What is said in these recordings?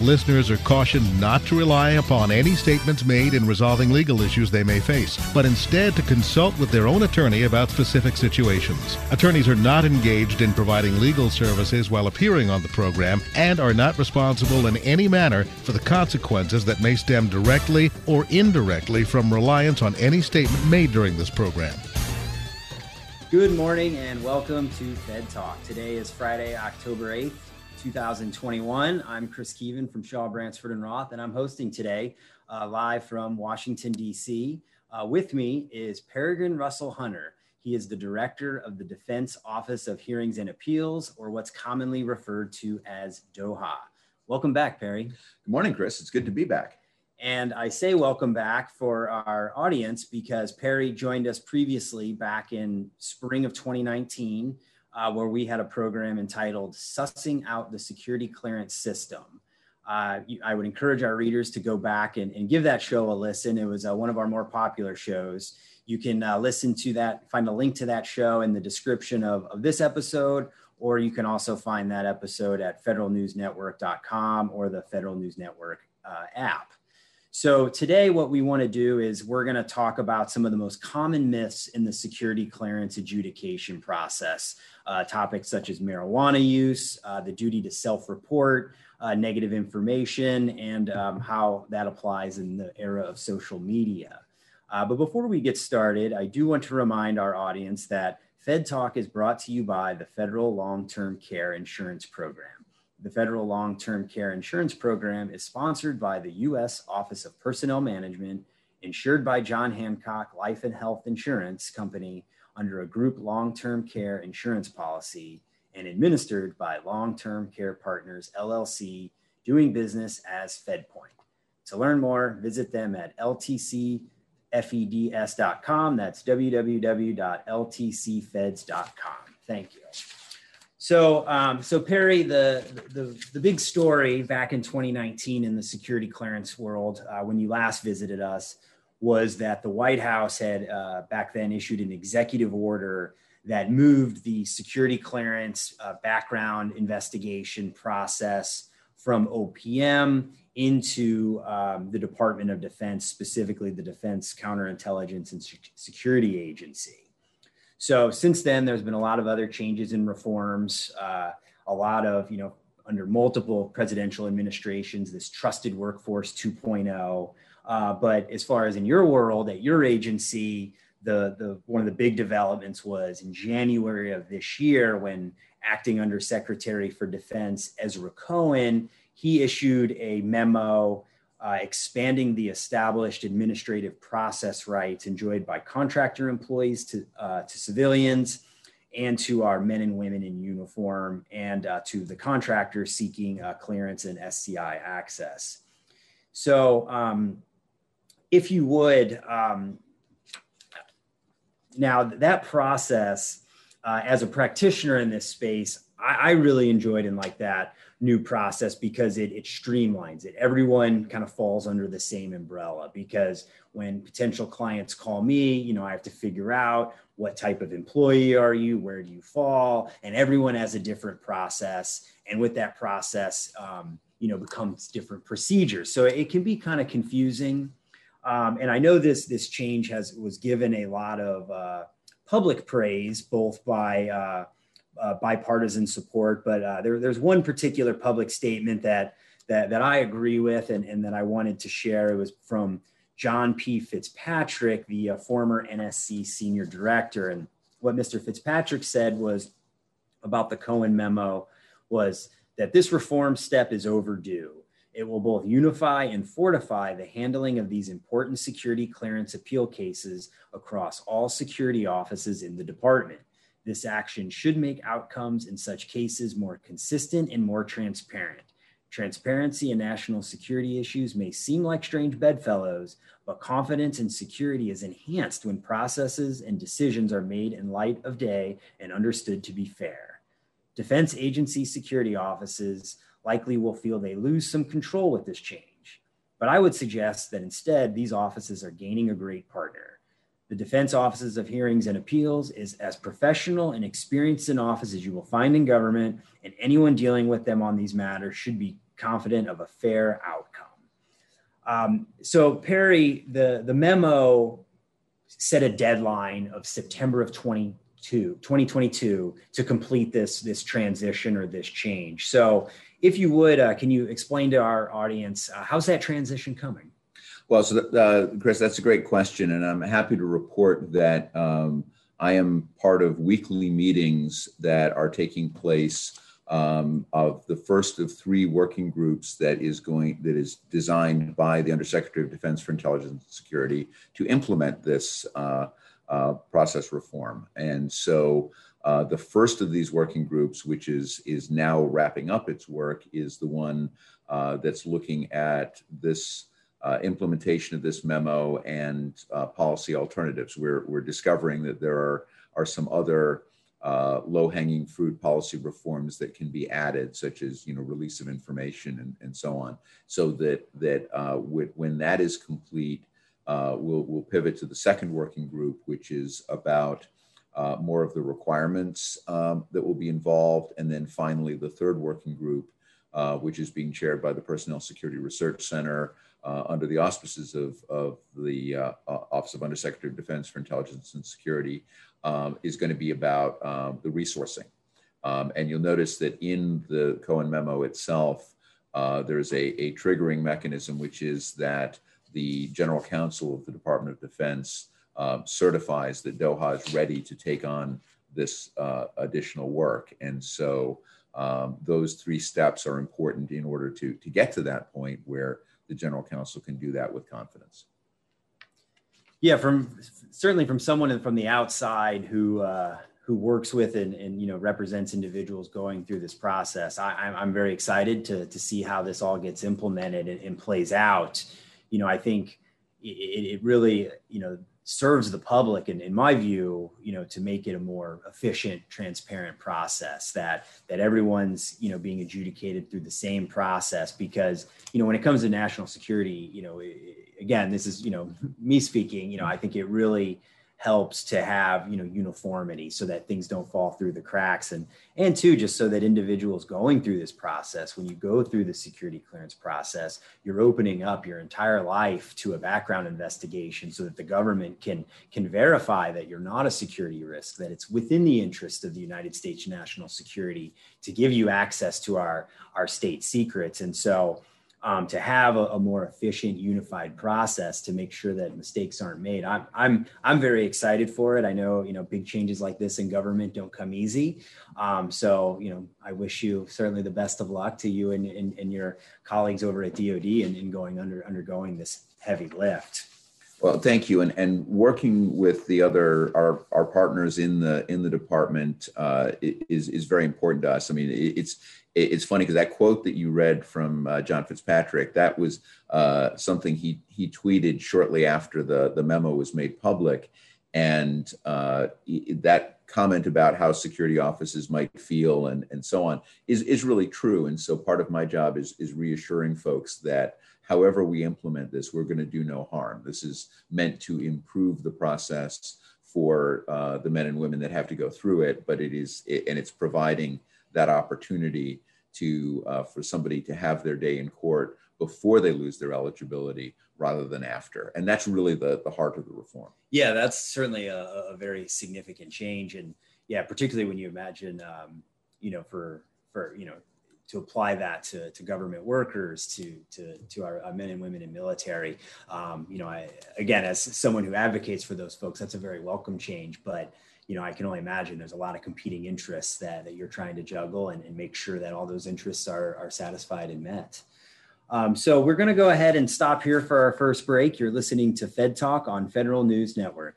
Listeners are cautioned not to rely upon any statements made in resolving legal issues they may face, but instead to consult with their own attorney about specific situations. Attorneys are not engaged in providing legal services while appearing on the program and are not responsible in any manner for the consequences that may stem directly or indirectly from reliance on any statement made during this program. Good morning and welcome to Fed Talk. Today is Friday, October 8th, 2021. I'm Chris Keevan from Shaw, Bransford, and Roth, and I'm hosting today uh, live from Washington, D.C. Uh, with me is Peregrine Russell Hunter. He is the director of the Defense Office of Hearings and Appeals, or what's commonly referred to as DOHA. Welcome back, Perry. Good morning, Chris. It's good to be back. And I say welcome back for our audience because Perry joined us previously back in spring of 2019, uh, where we had a program entitled Sussing Out the Security Clearance System. Uh, I would encourage our readers to go back and, and give that show a listen. It was uh, one of our more popular shows. You can uh, listen to that, find a link to that show in the description of, of this episode, or you can also find that episode at federalnewsnetwork.com or the Federal News Network uh, app. So, today, what we want to do is we're going to talk about some of the most common myths in the security clearance adjudication process. Uh, topics such as marijuana use, uh, the duty to self report, uh, negative information, and um, how that applies in the era of social media. Uh, but before we get started, I do want to remind our audience that Fed Talk is brought to you by the Federal Long Term Care Insurance Program. The Federal Long Term Care Insurance Program is sponsored by the U.S. Office of Personnel Management, insured by John Hancock Life and Health Insurance Company under a group long term care insurance policy, and administered by Long Term Care Partners LLC, doing business as FedPoint. To learn more, visit them at ltcfeds.com. That's www.ltcfeds.com. Thank you. So, um, so Perry, the, the the big story back in 2019 in the security clearance world, uh, when you last visited us, was that the White House had uh, back then issued an executive order that moved the security clearance uh, background investigation process from OPM into um, the Department of Defense, specifically the Defense Counterintelligence and Security Agency. So since then, there's been a lot of other changes and reforms, uh, a lot of, you know, under multiple presidential administrations, this trusted workforce 2.0. Uh, but as far as in your world, at your agency, the, the one of the big developments was in January of this year when acting under Secretary for Defense Ezra Cohen, he issued a memo uh, expanding the established administrative process rights enjoyed by contractor employees to, uh, to civilians and to our men and women in uniform and uh, to the contractors seeking uh, clearance and SCI access. So, um, if you would, um, now that process, uh, as a practitioner in this space, I, I really enjoyed and like that new process because it, it streamlines it. Everyone kind of falls under the same umbrella because when potential clients call me, you know, I have to figure out what type of employee are you, where do you fall, and everyone has a different process. And with that process, um, you know, becomes different procedures. So it can be kind of confusing. Um, and I know this this change has was given a lot of uh, public praise, both by uh, uh, bipartisan support, but uh, there, there's one particular public statement that that, that I agree with and, and that I wanted to share. It was from John P. Fitzpatrick, the uh, former NSC senior director. And what Mr. Fitzpatrick said was about the Cohen memo was that this reform step is overdue. It will both unify and fortify the handling of these important security clearance appeal cases across all security offices in the department. This action should make outcomes in such cases more consistent and more transparent. Transparency and national security issues may seem like strange bedfellows, but confidence and security is enhanced when processes and decisions are made in light of day and understood to be fair. Defense agency security offices likely will feel they lose some control with this change, but I would suggest that instead these offices are gaining a great partner. The Defense Offices of Hearings and Appeals is as professional and experienced an office as you will find in government, and anyone dealing with them on these matters should be confident of a fair outcome. Um, so, Perry, the, the memo set a deadline of September of 22, 2022 to complete this, this transition or this change. So, if you would, uh, can you explain to our audience uh, how's that transition coming? Well, so uh, Chris, that's a great question, and I'm happy to report that um, I am part of weekly meetings that are taking place um, of the first of three working groups that is going that is designed by the Undersecretary of Defense for Intelligence and Security to implement this uh, uh, process reform. And so, uh, the first of these working groups, which is is now wrapping up its work, is the one uh, that's looking at this uh, implementation of this memo and uh, policy alternatives. We're, we're discovering that there are, are some other uh, low-hanging fruit policy reforms that can be added, such as you know release of information and, and so on, so that that uh, when that is complete, uh, we'll we'll pivot to the second working group, which is about uh, more of the requirements um, that will be involved, and then finally the third working group, which is being chaired by the Personnel Security Research Center uh, under the auspices of, of the uh, uh, Office of Undersecretary of Defense for Intelligence and Security um, is going to be about um, the resourcing. Um, and you'll notice that in the Cohen memo itself, uh, there's a, a triggering mechanism, which is that the General Counsel of the Department of Defense uh, certifies that DOHA is ready to take on this uh, additional work. And so um, those three steps are important in order to, to get to that point where the general counsel can do that with confidence. Yeah, from certainly from someone from the outside who uh, who works with and, and you know represents individuals going through this process, I, I'm very excited to to see how this all gets implemented and, and plays out. You know, I think it, it really you know serves the public and in my view you know to make it a more efficient transparent process that that everyone's you know being adjudicated through the same process because you know when it comes to national security you know again this is you know me speaking you know i think it really helps to have you know uniformity so that things don't fall through the cracks. And and two just so that individuals going through this process when you go through the security clearance process you're opening up your entire life to a background investigation so that the government can can verify that you're not a security risk that it's within the interest of the United States national security to give you access to our our state secrets. And so um, to have a, a, more efficient, unified process to make sure that mistakes aren't made. I'm, I'm, I'm very excited for it. I know, you know, big changes like this in government don't come easy. Um, so, you know, I wish you certainly the best of luck to you and, and, and your colleagues over at DOD and, in going under undergoing this heavy lift. Well, thank you. And, and working with the other our, our partners in the in the department uh, is is very important to us. I mean, it's it's funny because that quote that you read from uh, John Fitzpatrick that was uh, something he he tweeted shortly after the the memo was made public, and uh, that comment about how security offices might feel and and so on is is really true. And so part of my job is is reassuring folks that however we implement this, we're going to do no harm. This is meant to improve the process for uh, the men and women that have to go through it, but it is it, and it's providing that opportunity to uh, for somebody to have their day in court before they lose their eligibility rather than after. And that's really the, the heart of the reform. Yeah that's certainly a, a very significant change. And yeah particularly when you imagine um, you know for for you know to apply that to, to government workers, to, to, to our, men and women in military. Um, you know, I, again, as someone who advocates for those folks, that's a very welcome change. But you know, I can only imagine there's a lot of competing interests that, that you're trying to juggle and, and make sure that all those interests are, are satisfied and met. Um, so we're going to go ahead and stop here for our first break. You're listening to Fed Talk on Federal News Network.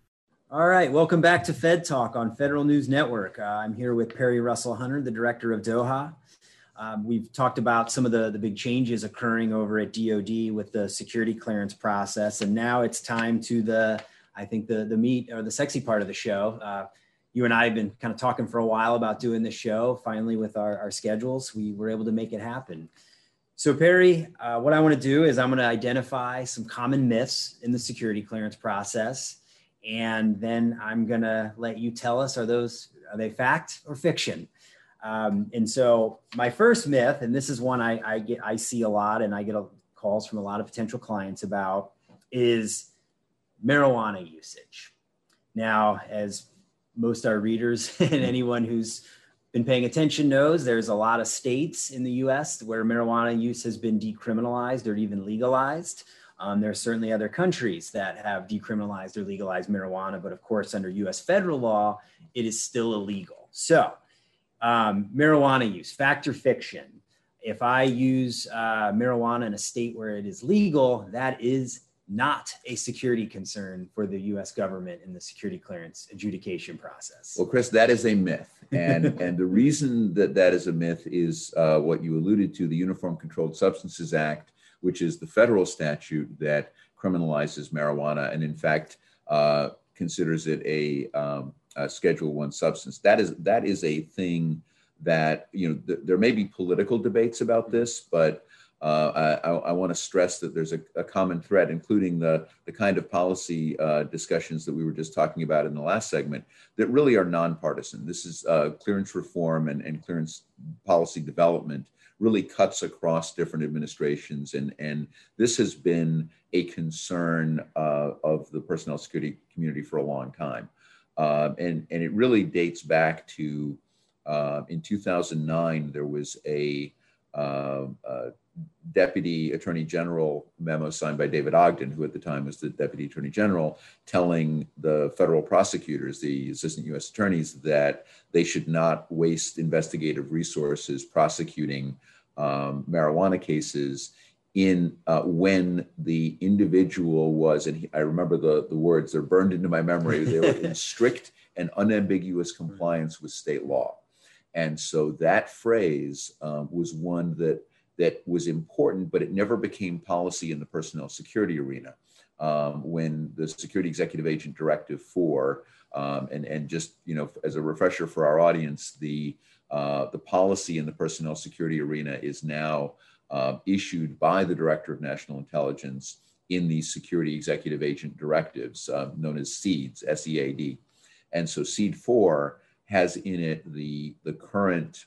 All right, welcome back to Fed Talk on Federal News Network. Uh, I'm here with Perry Russell Hunter, the director of DOHA. Um, we've talked about some of the, the big changes occurring over at DoD with the security clearance process, and now it's time to the, I think the the meat or the sexy part of the show. Uh, you and I have been kind of talking for a while about doing this show. Finally, with our, our schedules, we were able to make it happen. So, Perry, uh, what I want to do is I'm going to identify some common myths in the security clearance process and then I'm gonna let you tell us are those are they fact or fiction? Um, and so my first myth, and this is one I, I get I see a lot, and I get a, calls from a lot of potential clients about, is marijuana usage. Now, as most our readers and anyone who's been paying attention knows, there's a lot of states in the U.S. where marijuana use has been decriminalized or even legalized. Um, there are certainly other countries that have decriminalized or legalized marijuana, but of course, under US federal law, it is still illegal. So, um, marijuana use, fact or fiction. If I use uh, marijuana in a state where it is legal, that is not a security concern for the US government in the security clearance adjudication process. Well, Chris, that is a myth. And, and the reason that that is a myth is uh, what you alluded to the Uniform Controlled Substances Act which is the federal statute that criminalizes marijuana and, in fact, uh, considers it a, um, a, Schedule One substance. That is that is a thing that you know th- there may be political debates about this, but uh, I, I want to stress that there's a, a, common thread, including the, the kind of policy uh, discussions that we were just talking about in the last segment, that really are nonpartisan. This is uh, clearance reform and, and clearance policy development really cuts across different administrations. And, and this has been a concern uh, of the personnel security community for a long time. Uh, and, and it really dates back to uh, in 2009, there was a, um, a, deputy attorney general memo signed by David Ogden, who at the time was the deputy attorney general, telling the federal prosecutors, the assistant U.S. attorneys, that they should not waste investigative resources prosecuting um, marijuana cases in uh, when the individual was, and he, I remember the, the words, they're burned into my memory, they were in strict and unambiguous compliance with state law. And so that phrase um, was one that, that was important, but it never became policy in the personnel security arena. Um, when the Security Executive Agent Directive 4, um, and, and just, you know, as a refresher for our audience, the uh, the policy in the personnel security arena is now uh, issued by the Director of National Intelligence in these security executive agent directives, uh, known as SEADs, S-E-A-D. And so SEAD 4 has in it the, the current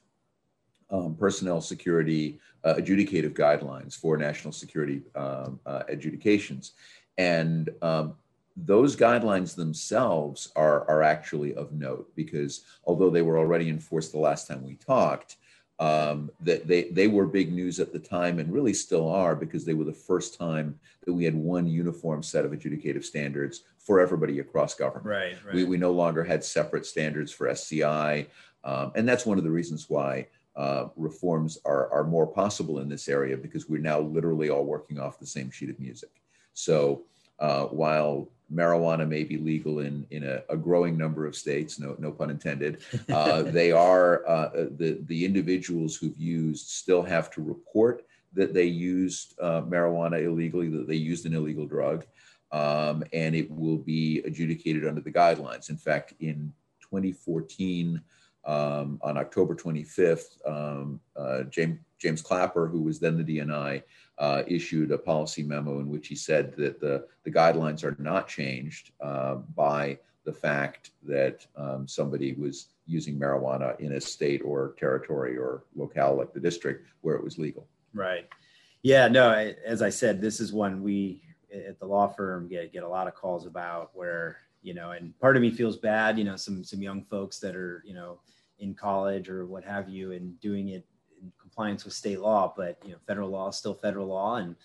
um, personnel security uh, adjudicative guidelines for national security um, uh, adjudications. And um, those guidelines themselves are, are actually of note because although they were already enforced the last time we talked, um, that they, they were big news at the time and really still are because they were the first time that we had one uniform set of adjudicative standards for everybody across government. Right, right. We, we no longer had separate standards for SCI. Um, and that's one of the reasons why uh, reforms are, are more possible in this area because we're now literally all working off the same sheet of music. So uh, while marijuana may be legal in, in a, a, growing number of states, no, no pun intended. Uh, they are, uh, the, the individuals who've used still have to report that they used uh, marijuana illegally, that they used an illegal drug, um, and it will be adjudicated under the guidelines. In fact, in 2014, um, on October 25th, um, uh, James, James Clapper, who was then the DNI, uh, issued a policy memo in which he said that the, the guidelines are not changed uh, by the fact that um, somebody was using marijuana in a state or territory or locale like the district where it was legal. Right. Yeah, no, as I said, this is one we at the law firm get, get a lot of calls about where you know, and part of me feels bad, you know, some some young folks that are, you know, in college or what have you, and doing it in compliance with state law, but you know, federal law is still federal law, and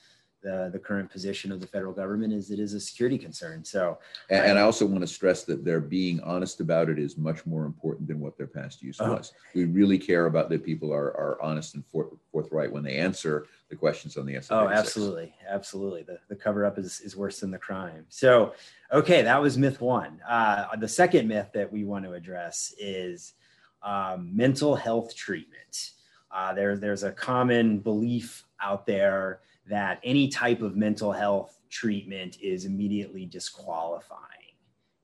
the, the current position of the federal government is it is a security concern. So, and, and I also want to stress that their being honest about it is much more important than what their past use uh-huh. was. We really care about that people are, are honest and forthright when they answer the questions on the SF. Oh, absolutely, absolutely. The the cover up is is worse than the crime. So, okay, that was myth one. Uh, the second myth that we want to address is um, mental health treatment. Uh, there, there's a common belief out there that any type of mental health treatment is immediately disqualifying.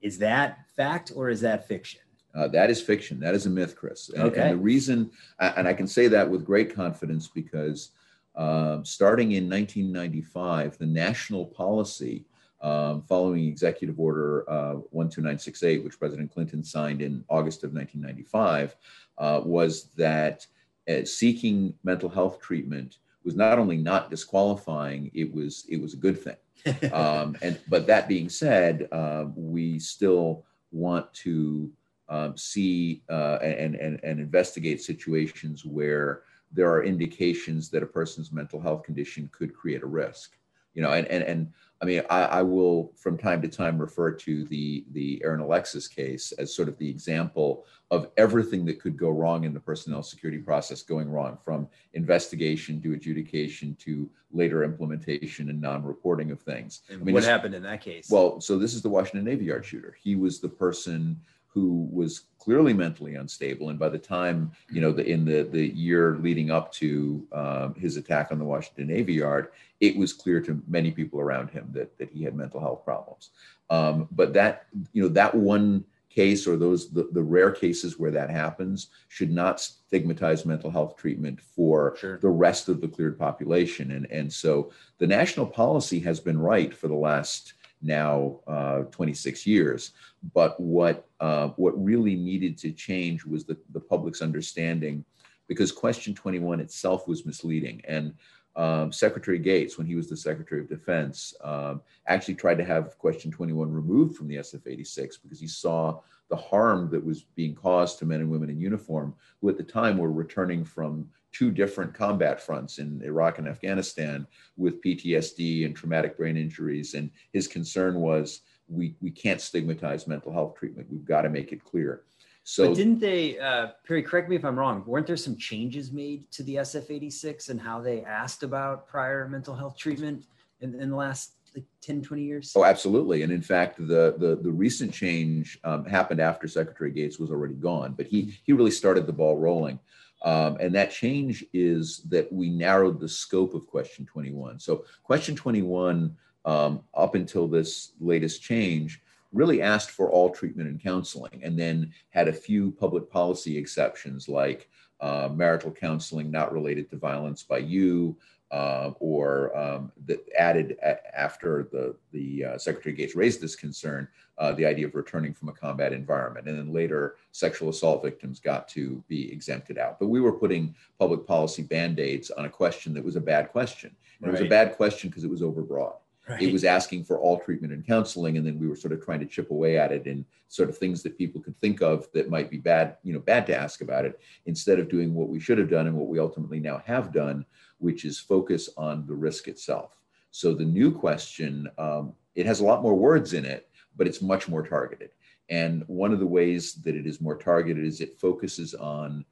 Is that fact or is that fiction? Uh, that is fiction. That is a myth, Chris. And, okay. and the reason, and I can say that with great confidence because uh, starting in 1995, the national policy um, following Executive Order uh, 12968, which President Clinton signed in August of 1995, uh, was that uh, seeking mental health treatment was not only not disqualifying, it was it was a good thing. um, and but that being said, uh, we still want to um, see uh, and, and and investigate situations where there are indications that a person's mental health condition could create a risk. You know, and and and I mean, I, I, will from time to time refer to the the Aaron Alexis case as sort of the example of everything that could go wrong in the personnel security process going wrong, from investigation to adjudication to later implementation and non-reporting of things. And I mean, what happened in that case? Well, so this is the Washington Navy Yard shooter. He was the person who was clearly mentally unstable, and by the time you know the in the the year leading up to um, his attack on the Washington Navy Yard, it was clear to many people around him that that he had mental health problems. Um, but that you know that one case or those the, the rare cases where that happens should not stigmatize mental health treatment for sure. the rest of the cleared population and and so the national policy has been right for the last now uh, 26 years. But what uh, what really needed to change was the, the public's understanding, because Question 21 itself was misleading. And um, Secretary Gates, when he was the Secretary of Defense, um, actually tried to have Question 21 removed from the SF 86 because he saw the harm that was being caused to men and women in uniform who at the time were returning from two different combat fronts in Iraq and Afghanistan with PTSD and traumatic brain injuries. And his concern was we, we can't stigmatize mental health treatment. We've got to make it clear. So but didn't they, uh, Perry, correct me if I'm wrong, weren't there some changes made to the SF-86 and how they asked about prior mental health treatment in, in the last like 10, 20 years? Oh, absolutely. And in fact, the, the, the recent change um, happened after Secretary Gates was already gone, but he, he really started the ball rolling. Um, and that change is that we narrowed the scope of question 21. So, question 21, um, up until this latest change, really asked for all treatment and counseling, and then had a few public policy exceptions like uh, marital counseling not related to violence by you, uh, or um, that added a- after the the uh, Secretary Gates raised this concern, uh, the idea of returning from a combat environment, and then later sexual assault victims got to be exempted out. But we were putting public policy band aids on a question that was a bad question. Right. It was a bad question because it was overbroad. Right. It was asking for all treatment and counseling, and then we were sort of trying to chip away at it and sort of things that people could think of that might be bad, you know, bad to ask about it, instead of doing what we should have done and what we ultimately now have done, which is focus on the risk itself. So the new question, um, it has a lot more words in it, but it's much more targeted. And one of the ways that it is more targeted is it focuses on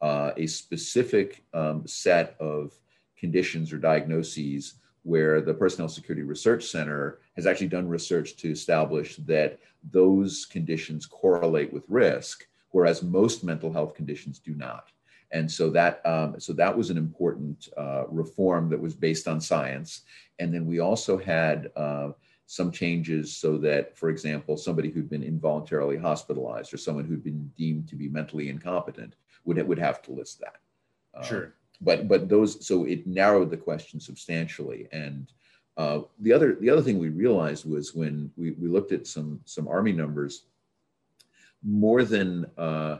uh, a specific um, set of conditions or diagnoses where the Personnel Security Research Center has actually done research to establish that those conditions correlate with risk, whereas most mental health conditions do not. And so that um, so that was an important uh, reform that was based on science. And then we also had uh, some changes so that, for example, somebody who'd been involuntarily hospitalized or someone who'd been deemed to be mentally incompetent would would have to list that. Uh, sure. But but those so it narrowed the question substantially. And uh, the other the other thing we realized was when we, we looked at some some army numbers, more than uh,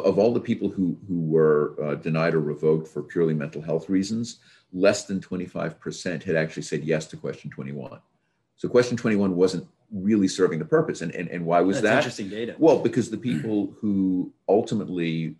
of all the people who who were uh, denied or revoked for purely mental health reasons, less than 25% had actually said yes to question 21. So question 21 wasn't really serving the purpose. And, and, and why was That's that? Interesting data. Well, because the people who ultimately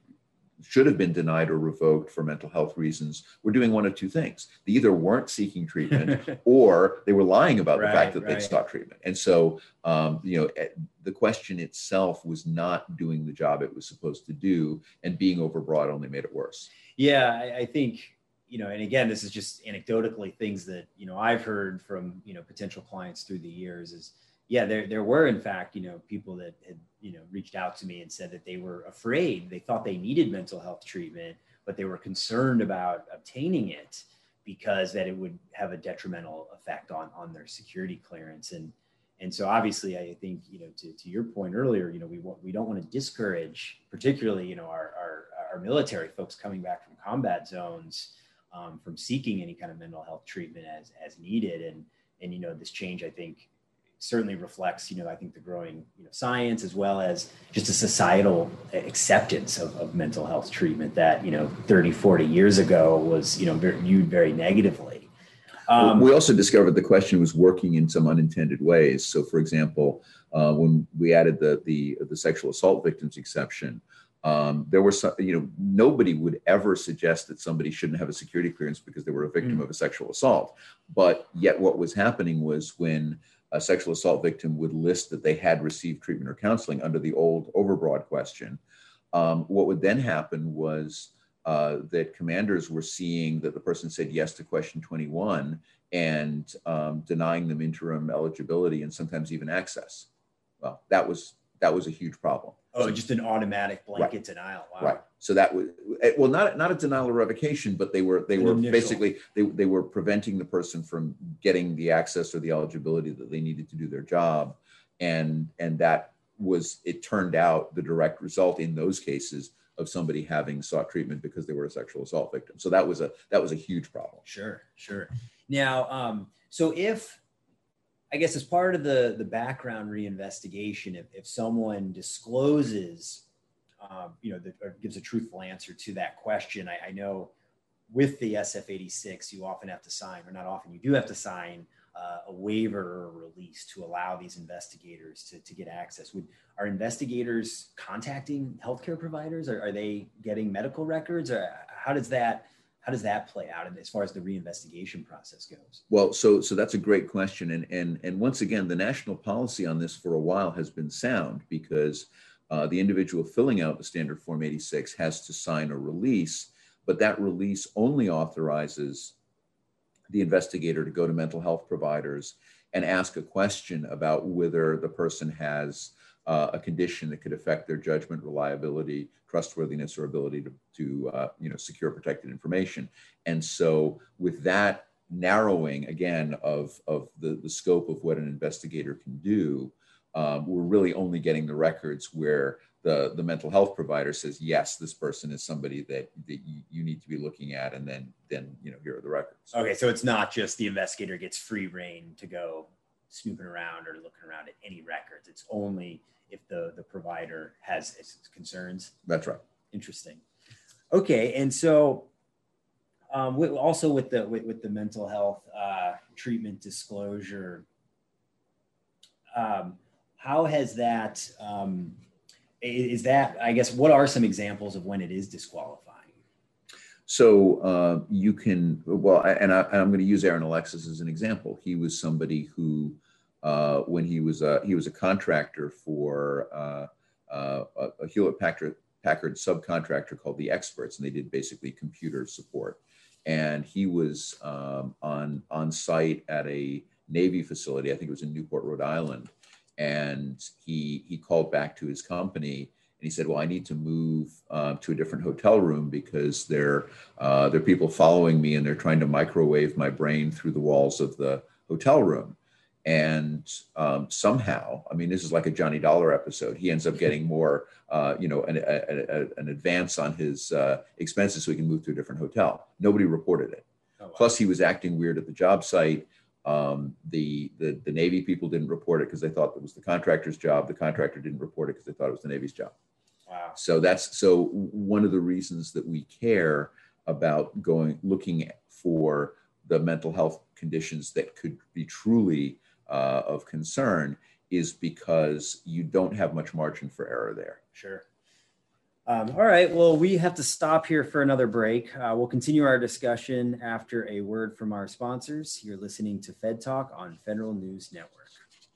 should have been denied or revoked for mental health reasons were doing one of two things. They either weren't seeking treatment or they were lying about Right, the fact that right. they sought treatment. And so, um, you know, eh, the question itself was not doing the job it was supposed to do, and being overbroad only made it worse. Yeah, I, I think you know, and again, this is just anecdotally things that you know I've heard from you know potential clients through the years. Is yeah, there there were in fact you know people that had you know reached out to me and said that they were afraid, they thought they needed mental health treatment, but they were concerned about obtaining it because that it would have a detrimental effect on on their security clearance. And and so obviously i think you know to, to your point earlier you know we want we don't want to discourage particularly you know our our, our military folks coming back from combat zones um, from seeking any kind of mental health treatment as as needed. And and you know this change i think certainly reflects you know i think the growing you know science as well as just a societal acceptance of, of mental health treatment that you know 30 40 years ago was you know ver- viewed very negatively um, we also discovered the question was working in some unintended ways. So, for example, uh, when we added the, the the sexual assault victims exception, um, there were some, you know, nobody would ever suggest that somebody shouldn't have a security clearance because they were a victim Mm. of a sexual assault. But yet, what was happening was when a sexual assault victim would list that they had received treatment or counseling under the old overbroad question, um, what would then happen was uh, that commanders were seeing that the person said yes to question 21 and um, denying them interim eligibility and sometimes even access. Well, that was that was a huge problem. oh just an automatic blanket denial wow Right. So that was eh, well, not not a denial of revocation, but they were they An were initial. basically they they were preventing the person from getting the access or the eligibility that they needed to do their job, and and that was it turned out the direct result in those cases of somebody having sought treatment because they were a sexual assault victim. So that was a that was a huge problem. Sure, sure. Now, um, so if I guess as part of the the background reinvestigation, if, if someone discloses, um, you know, that gives a truthful answer to that question, I, I know with the SF eighty six, you often have to sign, or not often, you do have to sign uh, a waiver or a release to allow these investigators to, to get access. Would are investigators contacting healthcare providers? Or are they getting medical records? Or how does that how does that play out as far as the reinvestigation process goes? Well, so so that's a great question, and and and once again, the national policy on this for a while has been sound because uh, the individual filling out the standard form 86 has to sign a release, but that release only authorizes the investigator to go to mental health providers and ask a question about whether the person has uh, a condition that could affect their judgment, reliability, trustworthiness, or ability to, to uh, you know, secure protected information. And so, with that narrowing again of, of the, the scope of what an investigator can do, um, we're really only getting the records where the, the mental health provider says, yes, this person is somebody that, that you, you need to be looking at, and then then you know here are the records. Okay, so it's not just the investigator gets free reign to go snooping around or looking around at any records. It's only if the the provider has concerns. That's right. Interesting. Okay, and so um, with, also with the with, with the mental health uh, treatment disclosure, um, how has that um, is that I guess what are some examples of when it is disqualifying? So uh, you can, well, and, I, I'm going to use Aaron Alexis as an example. He was somebody who, uh, when he was a, he was a contractor for uh, uh, a, a Hewlett Packard, Packard subcontractor called the Experts, and they did basically computer support. And he was um, on on site at a Navy facility. I think it was in Newport, Rhode Island. And he he called back to his company and he said, "Well, I need to move uh, to a different hotel room because there uh, there are people following me and they're trying to microwave my brain through the walls of the hotel room." And um, somehow, I mean, this is like a Johnny Dollar episode. He ends up getting more, uh, you know, an, a, a, an advance on his uh, expenses so he can move to a different hotel. Nobody reported it. Oh, wow. Plus, he was acting weird at the job site. Um, the, the the Navy people didn't report it because they thought it was the contractor's job. The contractor didn't report it because they thought it was the Navy's job. wow. So that's so one of the reasons that we care about going looking for the mental health conditions that could be truly uh, of concern is because you don't have much margin for error there. Sure. Um, all right. Well, we have to stop here for another break. Uh, we'll continue our discussion after a word from our sponsors. You're listening to Fed Talk on Federal News Network.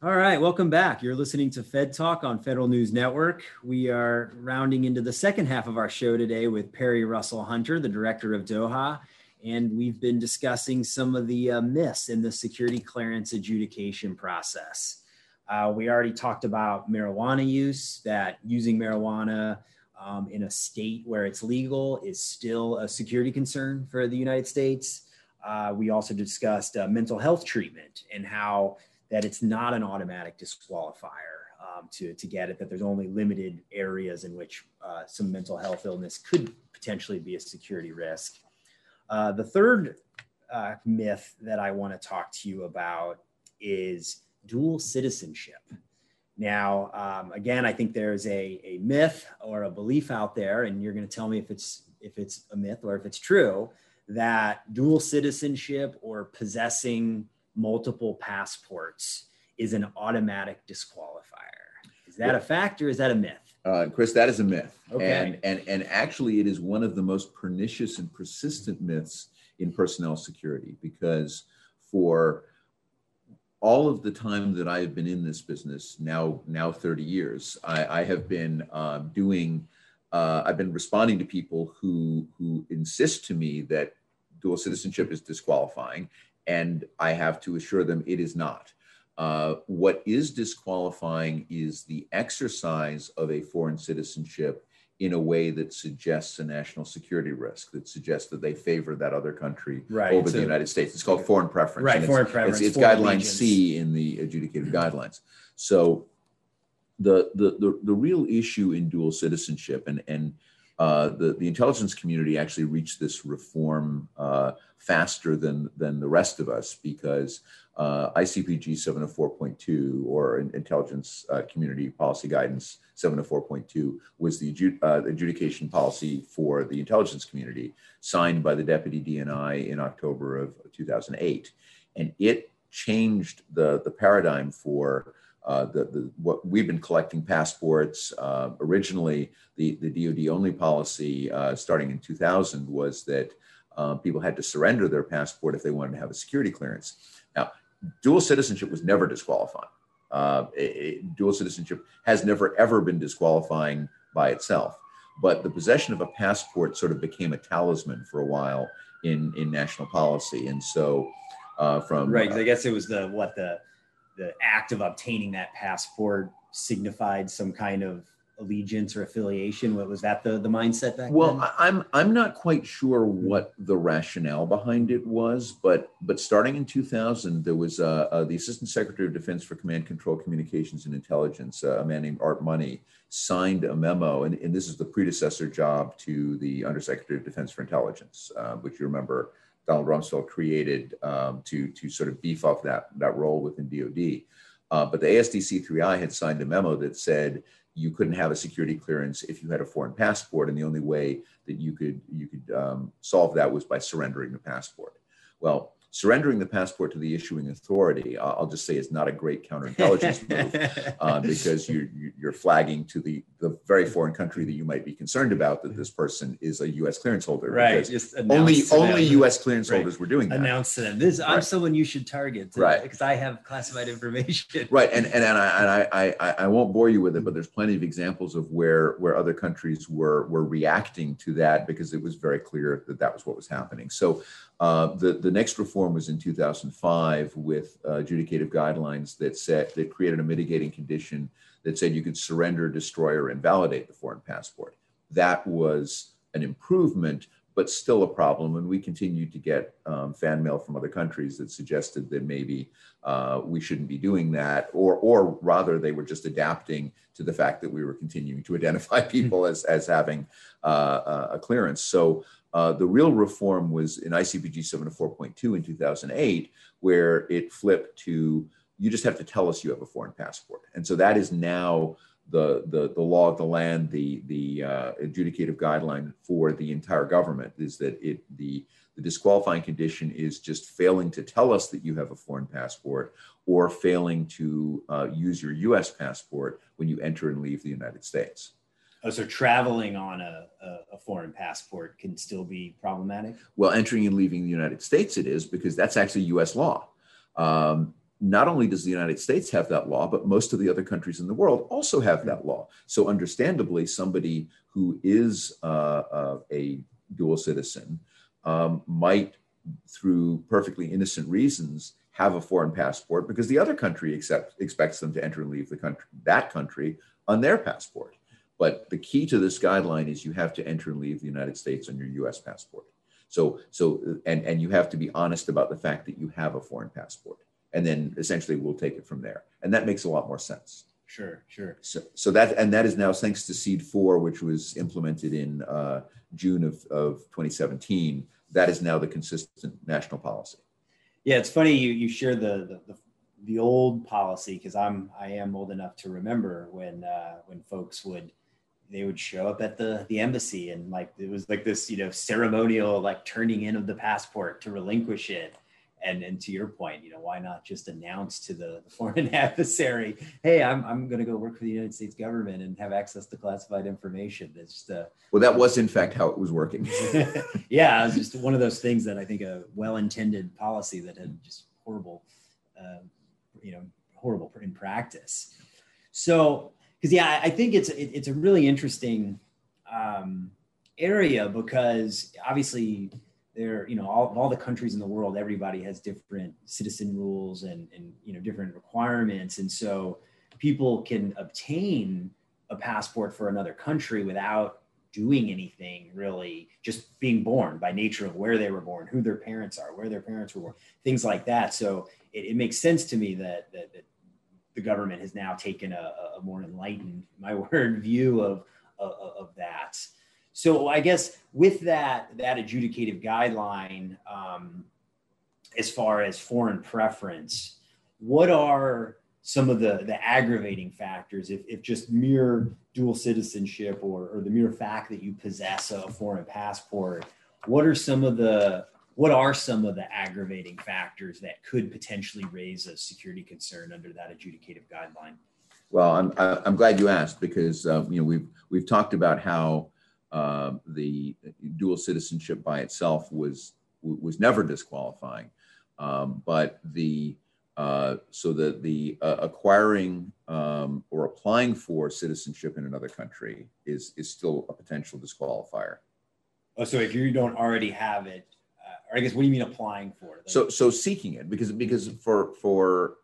All right, welcome back. You're listening to Fed Talk on Federal News Network. We are rounding into the second half of our show today with Perry Russell Hunter, the director of DOHA, and we've been discussing some of the uh, myths in the security clearance adjudication process. Uh, we already talked about marijuana use, that using marijuana um, in a state where it's legal is still a security concern for the United States. Uh, we also discussed uh, mental health treatment and how that it's not an automatic disqualifier um, to, to get it, that there's only limited areas in which uh, some mental health illness could potentially be a security risk. Uh, the third uh, myth that I want to talk to you about is dual citizenship. Now, um, again, I think there's a, a myth or a belief out there, and you're going to tell me if it's if it's a myth or if it's true that dual citizenship or possessing multiple passports is an automatic disqualifier. Is that a fact or is that a myth? Uh, Chris, that is a myth. Okay. And, and, and actually, it is one of the most pernicious and persistent myths in personnel security because for all of the time that I have been in this business, now now 30 years, I, I have been uh, doing, uh, I've been responding to people who who insist to me that dual citizenship is disqualifying, and I have to assure them it is not. Uh, what is disqualifying is the exercise of a foreign citizenship in a way that suggests a national security risk, that suggests that they favor that other country right. over the United States. It's called foreign preference. Right, foreign it's, preference. It's, it's guideline allegiance. C in the adjudicated guidelines. So the, the, the, the real issue in dual citizenship, and, and uh, the, the intelligence community actually reached this reform uh, faster than, than the rest of us because uh, ICPG 704.2 or Intelligence uh, Community Policy Guidance 704.2 was the uh, adjudication policy for the intelligence community signed by the deputy DNI in October of 2008. And it changed the, the paradigm for uh, the, the, what we've been collecting passports. Uh, originally, the, the DoD only policy uh, starting in 2000 was that uh, people had to surrender their passport if they wanted to have a security clearance. Now, dual citizenship was never disqualifying. Uh, it, it, dual citizenship has never ever been disqualifying by itself, but the possession of a passport sort of became a talisman for a while in in national policy, and so. from right, I guess it was the what the the act of obtaining that passport signified some kind of allegiance or affiliation what was that the the mindset back well then? i'm i'm not quite sure what the rationale behind it was but but starting in 2000 there was uh, uh, the assistant secretary of defense for command control communications and intelligence uh, a man named art money signed a memo and, and, this is the predecessor job to the undersecretary of defense for intelligence uh, which you remember Donald Rumsfeld created um, to, to sort of beef up that, that role within DoD. Uh, but the ASDC3I had signed a memo that said you couldn't have a security clearance if you had a foreign passport, and the only way that you could you could um, solve that was by surrendering the passport. Well, surrendering the passport to the issuing authority, I'll just say, is not a great counterintelligence move uh, because you're you're flagging to the the very foreign country that you might be concerned about that this person is a U.S. clearance holder. Right. Just only only U.S. clearance right. holders were doing that. Announce to them this. I'm someone you should target. Right. Because I have classified information. Right. And and, and I and I, I I won't bore you with it, but there's plenty of examples of where where other countries were were reacting to that because it was very clear that that was what was happening. So uh, the, the next reform was in 2005 with uh, adjudicative guidelines that set that created a mitigating condition that said you could surrender, destroy, or invalidate the foreign passport. That was an improvement, but still a problem. And we continued to get um, fan mail from other countries that suggested that maybe uh, we shouldn't be doing that, or, or rather, they were just adapting to the fact that we were continuing to identify people as, as having uh, a clearance. So uh, the real reform was in ICPG 704.2 in 2008, where it flipped to you just have to tell us you have a foreign passport. And so that is now the, the, the law of the land, the, the uh, adjudicative guideline for the entire government is that it, the, the disqualifying condition is just failing to tell us that you have a foreign passport or failing to uh, use your US passport when you enter and leave the United States. Oh, so traveling on a, a, foreign passport can still be problematic? Well, entering and leaving the United States, it is because that's actually US law. Um, not only does the United States have that law, but most of the other countries in the world also have that law. So, understandably, somebody who is uh, uh, a dual citizen um, might, through perfectly innocent reasons, have a foreign passport because the other country accept, expects them to enter and leave the country, that country on their passport. But the key to this guideline is you have to enter and leave the United States on your US passport. So, so and, and you have to be honest about the fact that you have a foreign passport. And then essentially we'll take it from there. And that makes a lot more sense. Sure, sure. So, so that and that is now thanks to SEAD 4, which was implemented in uh, June of, of 2017. That is now the consistent national policy. Yeah, it's funny you you share the the, the, the old policy because I'm I am old enough to remember when uh, when folks would they would show up at the the embassy and like it was like this you know ceremonial like turning in of the passport to relinquish it and and to your point you know why not just announce to the, the foreign adversary hey i'm, I'm going to go work for the united states government and have access to classified information. That's just a, well that was in fact how it was working. Yeah it was just one of those things that i think a well-intended policy that had just horrible uh, you know horrible in practice. So because yeah, I think it's it, it's a really interesting um, area because obviously there you know all, all the countries in the world everybody has different citizen rules and and you know different requirements and so people can obtain a passport for another country without doing anything really just being born by nature of where they were born who their parents are where their parents were things like that so it, it makes sense to me that, that, that the government has now taken a, a more enlightened, my word, view of, of, of, that. So I guess with that that adjudicative guideline, um, as far as foreign preference, what are some of the the aggravating factors if, if just mere dual citizenship or, or the mere fact that you possess a foreign passport what are some of the what are some of the aggravating factors that could potentially raise a security concern under that adjudicative guideline? Well, I'm, I'm glad you asked because uh, you know we've we've talked about how uh, the dual citizenship by itself was was never disqualifying, um, but the uh, so the the uh, acquiring um, or applying for citizenship in another country is is still a potential disqualifier. Oh, so if you don't already have it, or I guess what do you mean applying for? Like, so so seeking it because because for for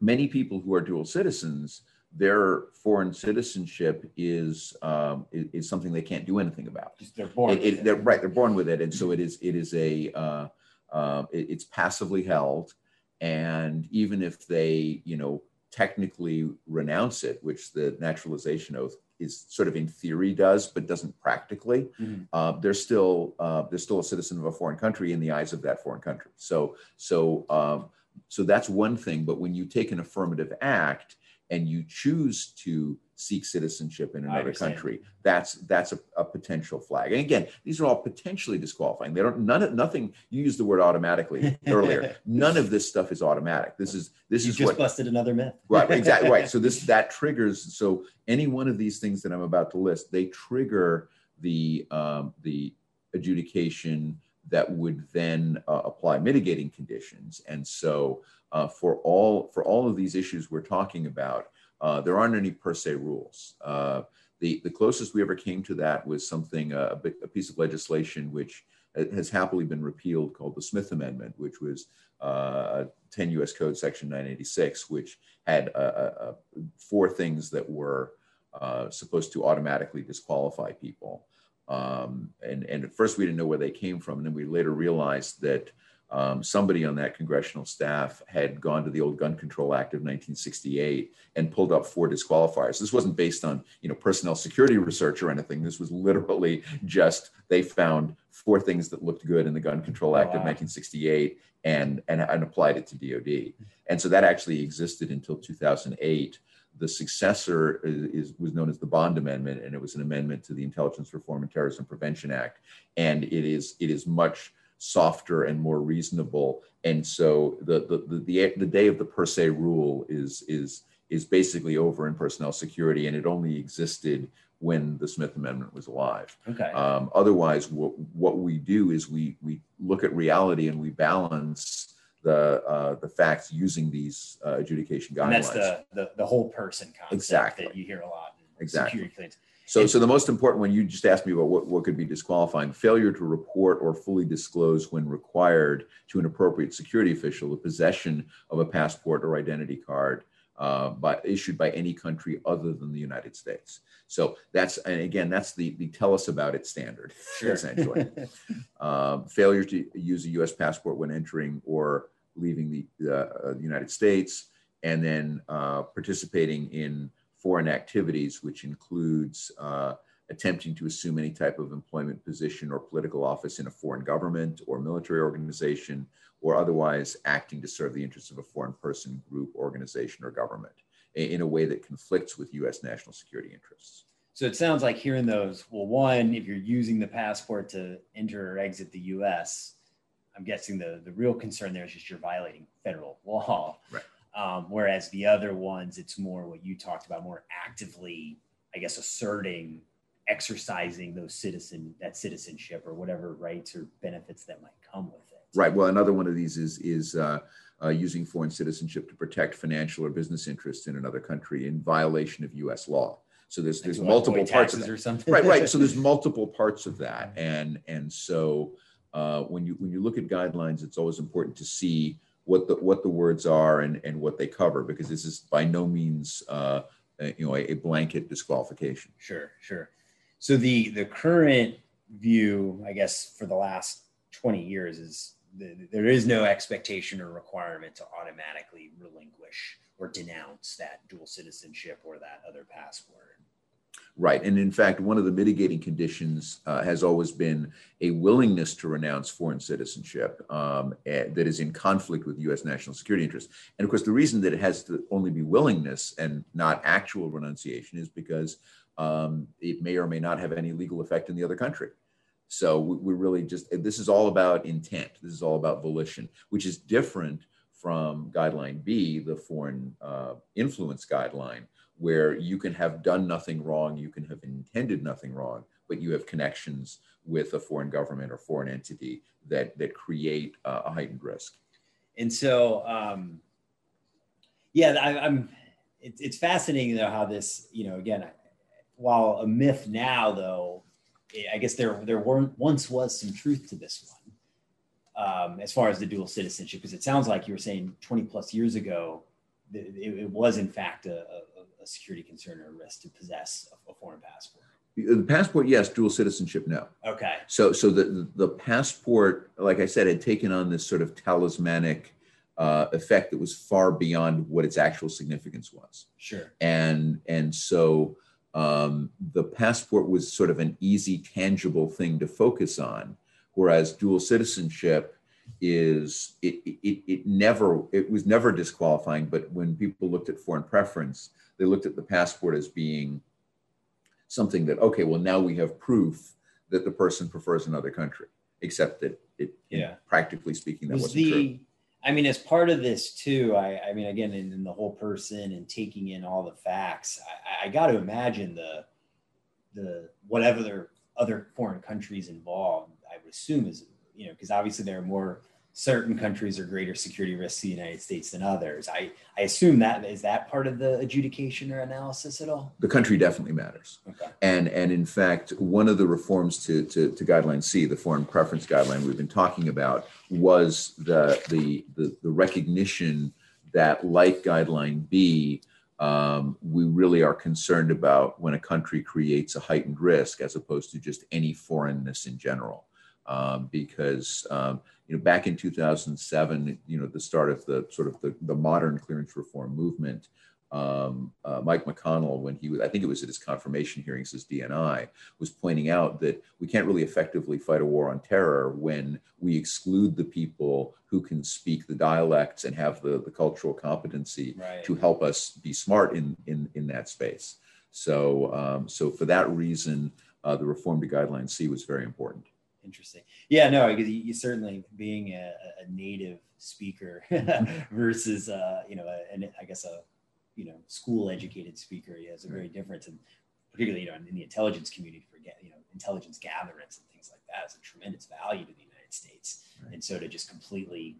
many people who are dual citizens, their foreign citizenship is um, is, is, something they can't do anything about. They're born. It, it, they're right. They're born with it, and so it is. It is a. Uh, uh, it, it's passively held, and even if they, you know, technically renounce it, which the naturalization oath is sort of in theory does, but doesn't practically. Mm-hmm. Uh, they're still uh, they're still a citizen of a foreign country in the eyes of that foreign country. So so um, so that's one thing. But when you take an affirmative act and you choose to seek citizenship in another country. That's that's a, a, potential flag. And again, these are all potentially disqualifying. They don't none of nothing. You used the word automatically earlier. None of this stuff is automatic. This is this you is just what busted another myth. right, exactly right. So this that triggers. So any one of these things that I'm about to list, they trigger the um, the adjudication that would then uh, apply mitigating conditions. And so uh, for all for all of these issues we're talking about, uh, there aren't any per se rules. Uh, the, the closest we ever came to that was something, uh, a, a, piece of legislation which has happily been repealed called the Smith Amendment, which was uh, 10 US Code Section 986, which had four things that were supposed to automatically disqualify people. Um, and, and at first we didn't know where they came from. And then we later realized that um, somebody on that congressional staff had gone to the old Gun Control Act of 1968 and pulled up four disqualifiers. This wasn't based on you know personnel security research or anything. This was literally just they found four things that looked good in the Gun Control Act wow. of 1968 and, and and applied it to DoD. And so that actually existed until 2008 the successor is, is, was known as the Bond Amendment, and it was an amendment to the Intelligence Reform and Terrorism Prevention Act. And it is it is much softer and more reasonable. And so the the the, the, day of the per se rule is is is basically over in personnel security, and it only existed when the Smith Amendment was alive. Okay. Um, otherwise, what what we do is we we look at reality and we balance the uh, the facts using these uh, adjudication guidelines. And that's the, the, the whole person concept exactly. that you hear a lot. In exactly. Security clearance. So, so the most important one you just asked me about what, what could be disqualifying failure to report or fully disclose when required to an appropriate security official the possession of a passport or identity card uh, by, issued by any country other than the United States. So that's and again that's the the tell us about it standard sure. essentially. um, failure to use a U.S. passport when entering or leaving the uh, United States, and then uh, participating in foreign activities, which includes uh, attempting to assume any type of employment position or political office in a foreign government or military organization, or otherwise acting to serve the interests of a foreign person, group, organization, or government in a way that conflicts with US national security interests. So it sounds like hearing those, well, one, if you're using the passport to enter or exit the US, I'm guessing the, the real concern there is just you're violating federal law. Right. Um, whereas the other ones, it's more what you talked about, more actively, I guess, asserting, exercising those citizen that citizenship or whatever rights or benefits that might come with it. Right. Well, another one of these is is uh, uh, using foreign citizenship to protect financial or business interests in another country in violation of U.S. law. So there's there's multiple parts of that. or something. Right. Right. So there's multiple parts of that, and and so uh, when you when you look at guidelines, it's always important to see what the what the words are and and what they cover because this is by no means uh, you know a, blanket disqualification. Sure, sure. So the the current view, I guess, for the last twenty years is the, there is no expectation or requirement to automatically relinquish or denounce that dual citizenship or that other passport. Right. And in fact, one of the mitigating conditions uh, has always been a willingness to renounce foreign citizenship um, that is in conflict with U.S. national security interests. And of course, the reason that it has to only be willingness and not actual renunciation is because um, it may or may not have any legal effect in the other country. So we, we really just, this is all about intent. This is all about volition, which is different from guideline B, the foreign uh, influence guideline, where you can have done nothing wrong, you can have intended nothing wrong, but you have connections with a foreign government or foreign entity that that create uh, a heightened risk. And so, um, yeah, I, am It, it's fascinating though how this, you know, again, while a myth now, though, I guess there there weren't once was some truth to this one. Um, as far as the dual citizenship, because it sounds like you were saying 20 plus years ago, it, it was in fact a, a a security concern or risk to possess a, a foreign passport? The passport, yes. Dual citizenship, no. Okay. So, so the the passport, like I said, had taken on this sort of talismanic uh, effect that was far beyond what its actual significance was. Sure. And and so um, the passport was sort of an easy, tangible thing to focus on, whereas dual citizenship is it, it, it never it was never disqualifying but when people looked at foreign preference they looked at the passport as being something that okay well now we have proof that the person prefers another country except that it yeah practically speaking that was wasn't the, true I mean, as part of this too, I, I mean, again, in, in, the whole person and taking in all the facts, I, I got to imagine the, the whatever other foreign countries involved. I would assume is you know because obviously there are more certain countries are greater security risks to the United States than others. I, I assume that is that part of the adjudication or analysis at all? The country definitely matters. Okay. And and in fact, one of the reforms to, to, to guideline C, the foreign preference guideline we've been talking about, was the the the, the recognition that like guideline B, um, we really are concerned about when a country creates a heightened risk as opposed to just any foreignness in general um, because um, you know back in 2007, you know the start of the sort of the, the modern clearance reform movement. Um, uh, Mike McConnell, when he was, I think it was at his confirmation hearings as DNI, was pointing out that we can't really effectively fight a war on terror when we exclude the people who can speak the dialects and have the, the cultural competency right. to help us be smart in, in, in that space. So, um, so for that reason, uh, the reform to guideline C was very important interesting. Yeah, no, because you, you, certainly being a, a native speaker versus uh, you know, an i guess a you know school educated speaker is a very difference, and particularly you know in the intelligence community for you know intelligence gatherings and things like that is a tremendous value to the United States, right. and so to just completely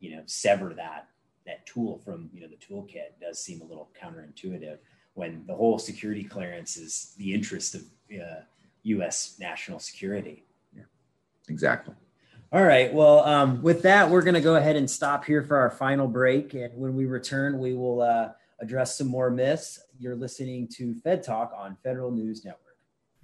you know sever that that tool from you know the toolkit does seem a little counterintuitive when the whole security clearance is the interest of uh, U.S. national security. Exactly. All right. Well, um, with that, we're going to go ahead and stop here for our final break. And when we return, we will uh, address some more myths. You're listening to Fed Talk on Federal News Network.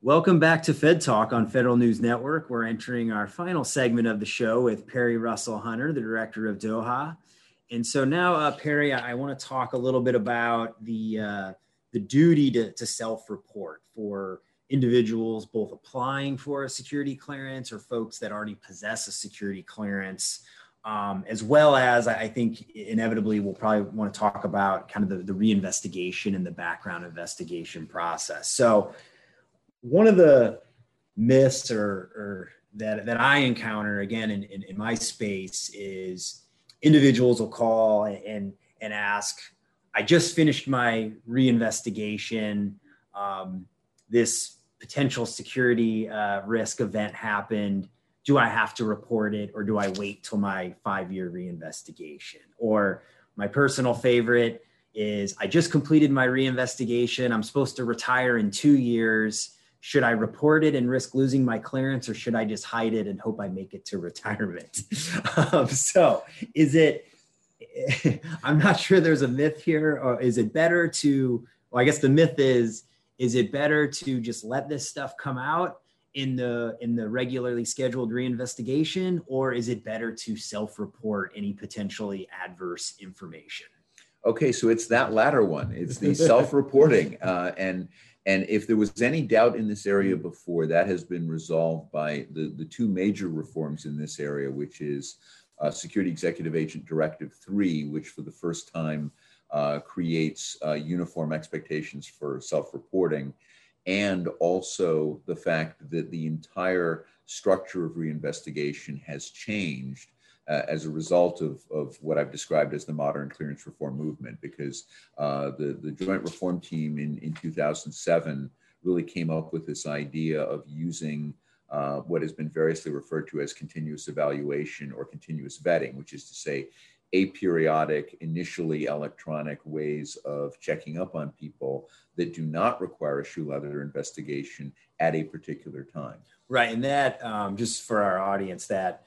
Welcome back to Fed Talk on Federal News Network. We're entering our final segment of the show with Perry Russell Hunter, the director of DOHA. And so now, uh, Perry, I, I want to talk a little bit about the uh, the duty to, to self-report for individuals both applying for a security clearance or folks that already possess a security clearance, um, as well as I think inevitably we'll probably want to talk about kind of the, the reinvestigation and the background investigation process. So one of the myths or, or that, that I encounter again in, in, in, my space is individuals will call and, and ask, I just finished my reinvestigation. Um, this potential security uh, risk event happened. Do I have to report it or do I wait till my five year reinvestigation? Or my personal favorite is I just completed my reinvestigation. I'm supposed to retire in two years should I report it and risk losing my clearance, or should I just hide it and hope I make it to retirement? um, so, is it? I'm not sure there's a myth here, or is it better to? Well, I guess the myth is: is it better to just let this stuff come out in the in the regularly scheduled reinvestigation, or is it better to self-report any potentially adverse information? Okay, so it's that latter one. It's the self-reporting, uh, and and if there was any doubt in this area before, that has been resolved by the, the two major reforms in this area, which is uh, Security Executive Agent Directive 3, which for the first time uh, creates uh, uniform expectations for self reporting, and also the fact that the entire structure of reinvestigation has changed uh, as a result of, of what I've described as the modern clearance reform movement, because uh, the, the Joint Reform Team in, in 2007 really came up with this idea of using uh, what has been variously referred to as continuous evaluation or continuous vetting, which is to say, aperiodic, initially electronic ways of checking up on people that do not require a shoe leather investigation at a particular time. Right. And that, um, just for our audience, that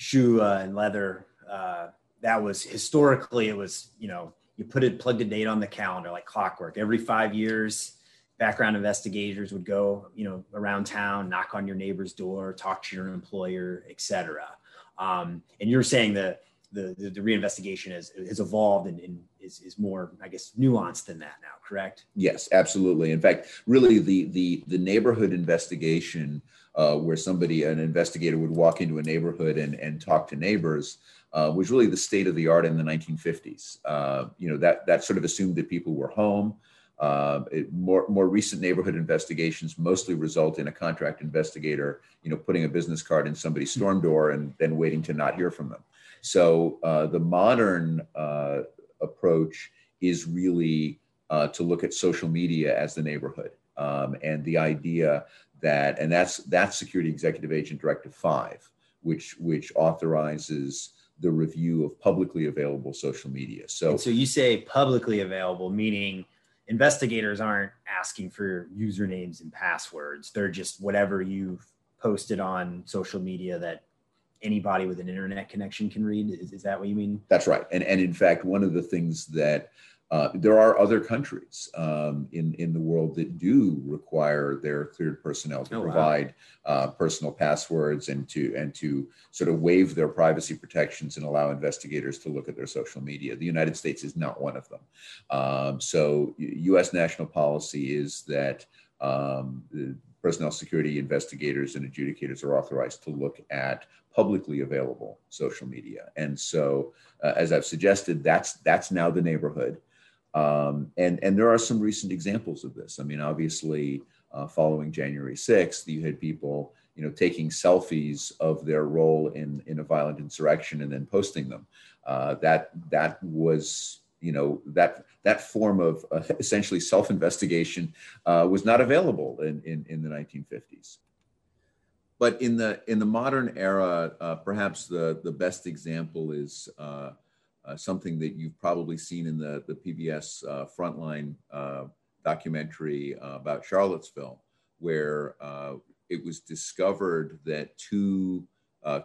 shoe uh, and leather. Uh, that was historically it was you know you put it plugged a date on the calendar like clockwork. Every five years, background investigators would go you know around town, knock on your neighbor's door, talk to your employer, etc. Um, and you're saying that the, the, the reinvestigation has, has evolved and, and is, is more, I guess, nuanced than that now, correct? Yes, absolutely. In fact, really the, the, the neighborhood investigation uh, where somebody, an investigator would walk into a neighborhood and, and talk to neighbors uh, was really the state of the art in the 1950s. Uh, you know, that, that sort of assumed that people were home. Uh, it, more, more recent neighborhood investigations mostly result in a contract investigator, you know, putting a business card in somebody's storm door and then waiting to not hear from them. So uh, the modern uh, approach is really uh, to look at social media as the neighborhood um, and the idea that, and that's that's Security Executive Agent Directive Five, which which authorizes the review of publicly available social media. So, and so you say publicly available, meaning investigators aren't asking for usernames and passwords. They're just whatever you've posted on social media that anybody with an internet connection can read. Is, is that what you mean? That's right. And, and in fact, one of the things that uh, there are other countries um, in, in the world that do require their cleared personnel to oh, provide wow. uh, personal passwords and to and to sort of waive their privacy protections and allow investigators to look at their social media. The United States is not one of them. Um, so, U.S. national policy is that um, personnel security investigators and adjudicators are authorized to look at publicly available social media. And so, uh, as I've suggested, that's that's now the neighborhood. Um, and and there are some recent examples of this. I mean, obviously, uh, following January 6th, you had people you know taking selfies of their role in in a violent insurrection and then posting them. Uh, that that was you know that that form of uh, essentially self-investigation uh, was not available in, in, in the 1950s but in the in the modern era, uh, perhaps the the best example is uh, uh, something that you've probably seen in the the PBS uh, Frontline uh, documentary uh, about Charlottesville, where it was discovered that two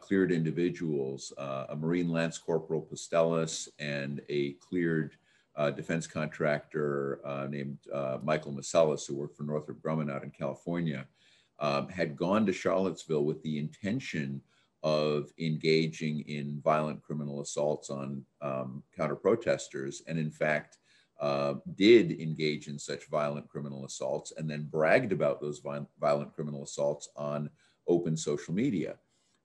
cleared individuals, a Marine Lance Corporal Pistolis and a cleared defense contractor named Michael Miselis, who worked for Northrop Grumman out in California um, had gone to Charlottesville with the intention of engaging in violent criminal assaults on um, counter protesters, and in fact, uh, did engage in such violent criminal assaults and then bragged about those violent criminal assaults on open social media.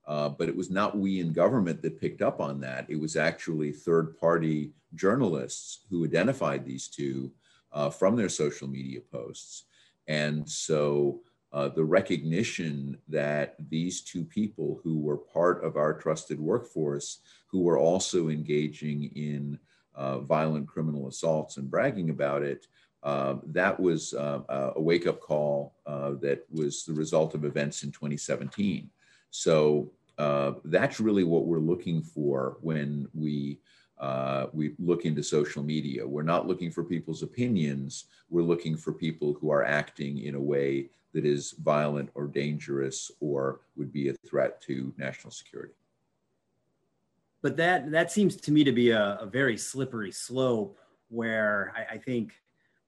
Uh, but it was not we in government that picked up on that. It was actually third party journalists who identified these two uh, from their social media posts. And so uh, the recognition that these two people who were part of our trusted workforce, who were also engaging in uh, violent criminal assaults and bragging about it, uh, that was uh, a wake up call uh, that was the result of events in 2017. So uh, that's really what we're looking for when we. Uh, we look into social media. We're not looking for people's opinions. We're looking for people who are acting in a way that is violent or dangerous or would be a threat to national security. But that that seems to me to be a, a very slippery slope where I, I think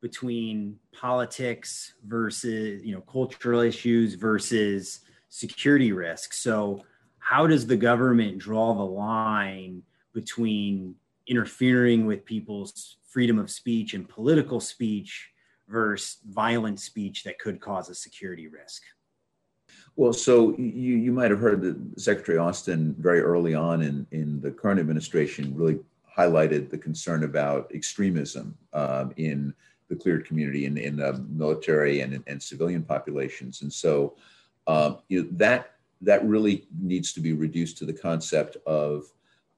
between politics versus you know cultural issues versus security risks. So how does the government draw the line between interfering with people's freedom of speech and political speech versus violent speech that could cause a security risk? Well, so you, you might have heard that Secretary Austin very early on in, in the current administration really highlighted the concern about extremism um, in the cleared community and in, in the military and, and civilian populations. And so um, you know, that, that really needs to be reduced to the concept of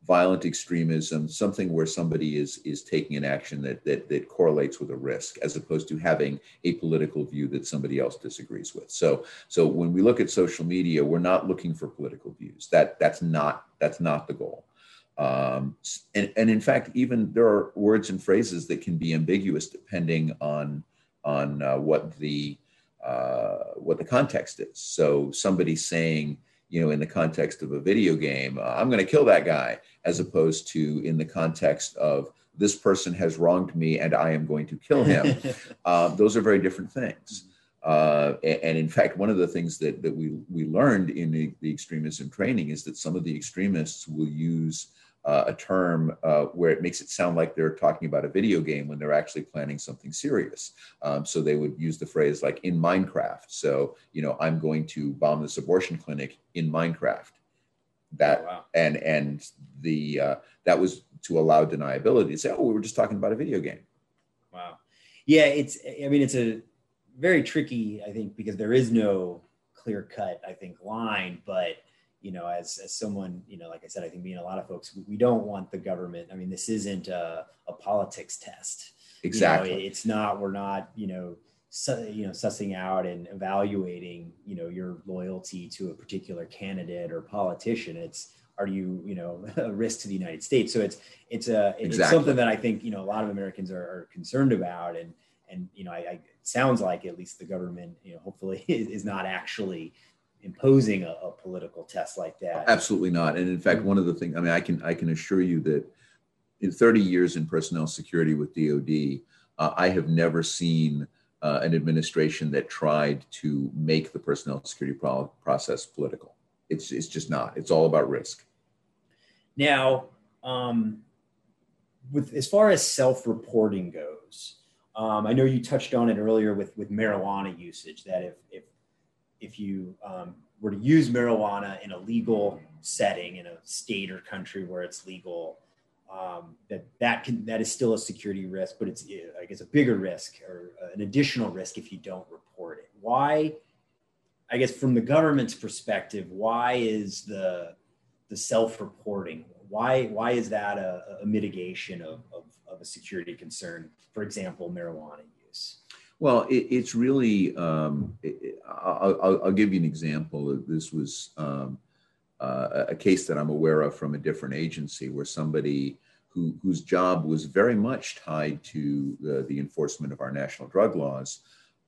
violent extremism, something where somebody is is taking an action that that that correlates with a risk, as opposed to having a political view that somebody else disagrees with. So so when we look at social media, we're not looking for political views. That that's not that's not the goal. Um, and, and in fact, even there are words and phrases that can be ambiguous depending on on uh, what the uh, what the context is. So somebody saying you know, in the context of a video game, uh, I'm going to kill that guy, as opposed to in the context of this person has wronged me and I am going to kill him. uh, those are very different things. Uh, and in fact, one of the things that, that we, we learned in the, the extremism training is that some of the extremists will use uh, a term uh, where it makes it sound like they're talking about a video game when they're actually planning something serious. Um, so they would use the phrase like in Minecraft. So, you know, I'm going to bomb this abortion clinic in Minecraft. That oh, wow. and and the uh, that was to allow deniability to say, oh, we were just talking about a video game. Wow. Yeah, it's I mean it's a very tricky, I think, because there is no clear cut, I think, line, but you know, as, as someone, you know, like I said, I think being a lot of folks, we don't want the government. I mean, this isn't a, a politics test. Exactly. You know, it's not, we're not, you know, su- you know, sussing out and evaluating, you know, your loyalty to a particular candidate or politician. It's, are you, you know, a risk to the United States? So it's, it's a, it's exactly. something that I think, you know, a lot of Americans are, are concerned about. And, and, you know, I, I, sounds like at least the government, you know, hopefully is, is not actually imposing a, a, political test like that. Absolutely not. And in fact, one of the things I mean, I can I can assure you that in 30 years in personnel security with DoD, uh, I have never seen uh, an administration that tried to make the personnel security pro- process political. It's it's just not. It's all about risk. Now, um, with as far as self-reporting goes, um, I know you touched on it earlier with with marijuana usage. That if if if you um, were to use marijuana in a legal setting in a state or country where it's legal, um, that that can that is still a security risk, but it's I guess a bigger risk or an additional risk if you don't report it. Why? I guess from the government's perspective, why is the the self-reporting? Why why is that a, a mitigation of, of, of a security concern? For example, marijuana use. Well, it, it's really, um, it, I'll, I'll, give you an example. This was um, uh, a case that I'm aware of from a different agency where somebody who, whose job was very much tied to the, enforcement of our national drug laws,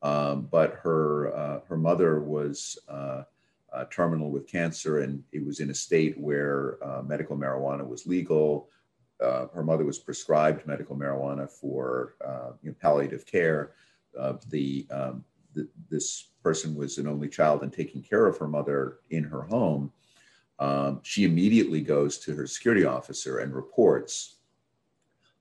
um, but her, uh, her mother was uh, uh terminal with cancer and it was in a state where uh, medical marijuana was legal. Her mother was prescribed medical marijuana for you know, palliative care of the, um, this person was an only child and taking care of her mother in her home, um, she immediately goes to her security officer and reports,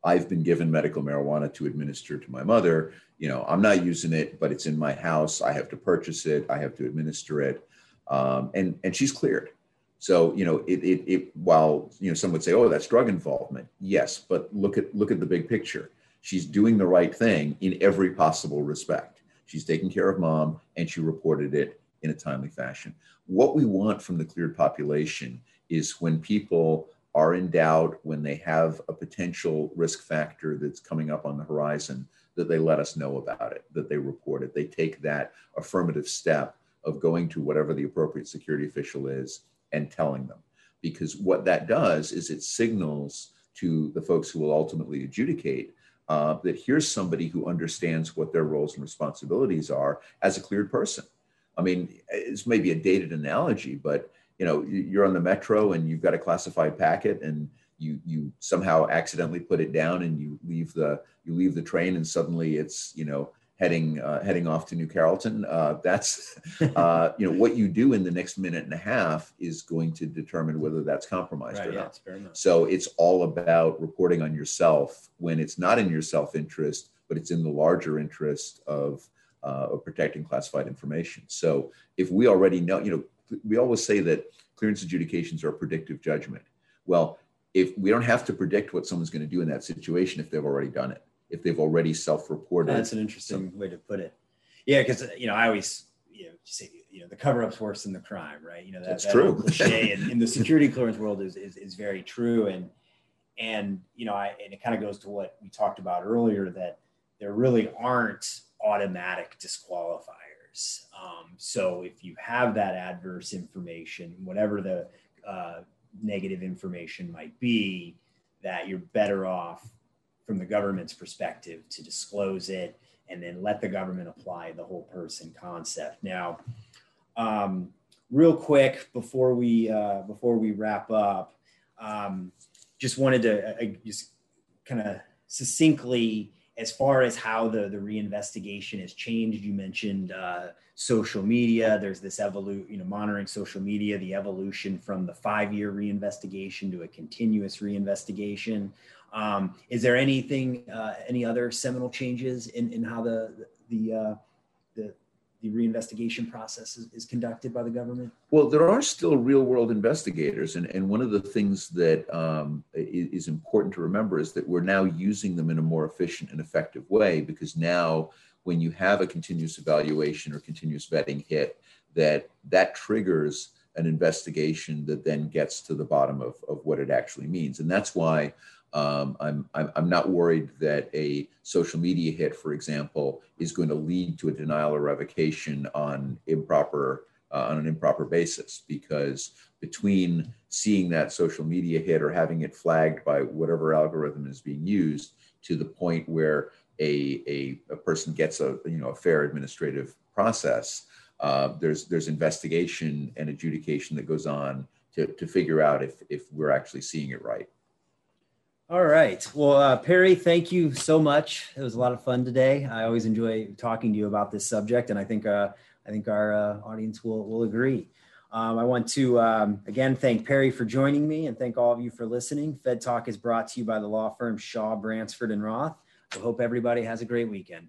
I've been given medical marijuana to administer to my mother. You know, I'm not using it, but it's in my house. I have to purchase it. I have to administer it. Um, and, and she's cleared. So, you know, it, it, it, while, you know, some would say, oh, that's drug involvement. Yes, but look at, look at the big picture she's doing the right thing in every possible respect. She's taking care of mom and she reported it in a timely fashion. What we want from the cleared population is when people are in doubt, when they have a potential risk factor that's coming up on the horizon, that they let us know about it, that they report it. They take that affirmative step of going to whatever the appropriate security official is and telling them. Because what that does is it signals to the folks who will ultimately adjudicate uh, that here's somebody who understands what their roles and responsibilities are as a cleared person. I mean, it's maybe a dated analogy, but you know, you're on the metro and you've got a classified packet and you you somehow accidentally put it down and you leave the you leave the train and suddenly it's you know heading uh, heading off to New Carrollton. Uh, that's uh, you know what you do in the next minute and a half is going to determine whether that's compromised right, or yeah, not. So it's all about reporting on yourself when it's not in your self interest, but it's in the larger interest of, uh, of protecting classified information. So if we already know, you know, we always say that clearance adjudications are predictive judgment. Well, if we don't have to predict what someone's going to do in that situation if they've already done it if they've already self-reported. That's an interesting way to put it. Yeah, because you know I always you know say you know the cover-up's worse than the crime, right? You know that, that's that true. cliche in, in the security clearance world is, is is very true, and and you know I and it kind of goes to what we talked about earlier that there really aren't automatic disqualifiers. Um, so if you have that adverse information, whatever the uh, negative information might be, that you're better off from the government's perspective to disclose it and then let the government apply the whole person concept. Now, um, real quick before we uh, before we wrap up, um, just wanted to uh, just kind of succinctly as far as how the the reinvestigation has changed. You mentioned uh, social media. There's this evolution, you know, monitoring social media, the evolution from the five year reinvestigation to a continuous reinvestigation. Um, is there anything, uh, any other seminal changes in, in how the the uh, the reinvestigation process is, is, conducted by the government? Well, there are still real world investigators. And, and one of the things that um, is important to remember is that we're now using them in a more efficient and effective way because now when you have a continuous evaluation or continuous vetting hit, that that triggers an investigation that then gets to the bottom of, of what it actually means. And that's why um, I'm, I'm not worried that a social media hit, for example, is going to lead to a denial or revocation on improper uh, on an improper basis because between seeing that social media hit or having it flagged by whatever algorithm is being used to the point where a, a, a person gets a you know a fair administrative process, uh, there's there's investigation and adjudication that goes on to, to figure out if if we're actually seeing it right. All right. Well, uh, Perry, thank you so much. It was a lot of fun today. I always enjoy talking to you about this subject, and I think uh, I think our uh, audience will will agree. Um, I want to um, again thank Perry for joining me, and thank all of you for listening. Fed Talk is brought to you by the law firm Shaw, Bransford, and Roth. I hope everybody has a great weekend.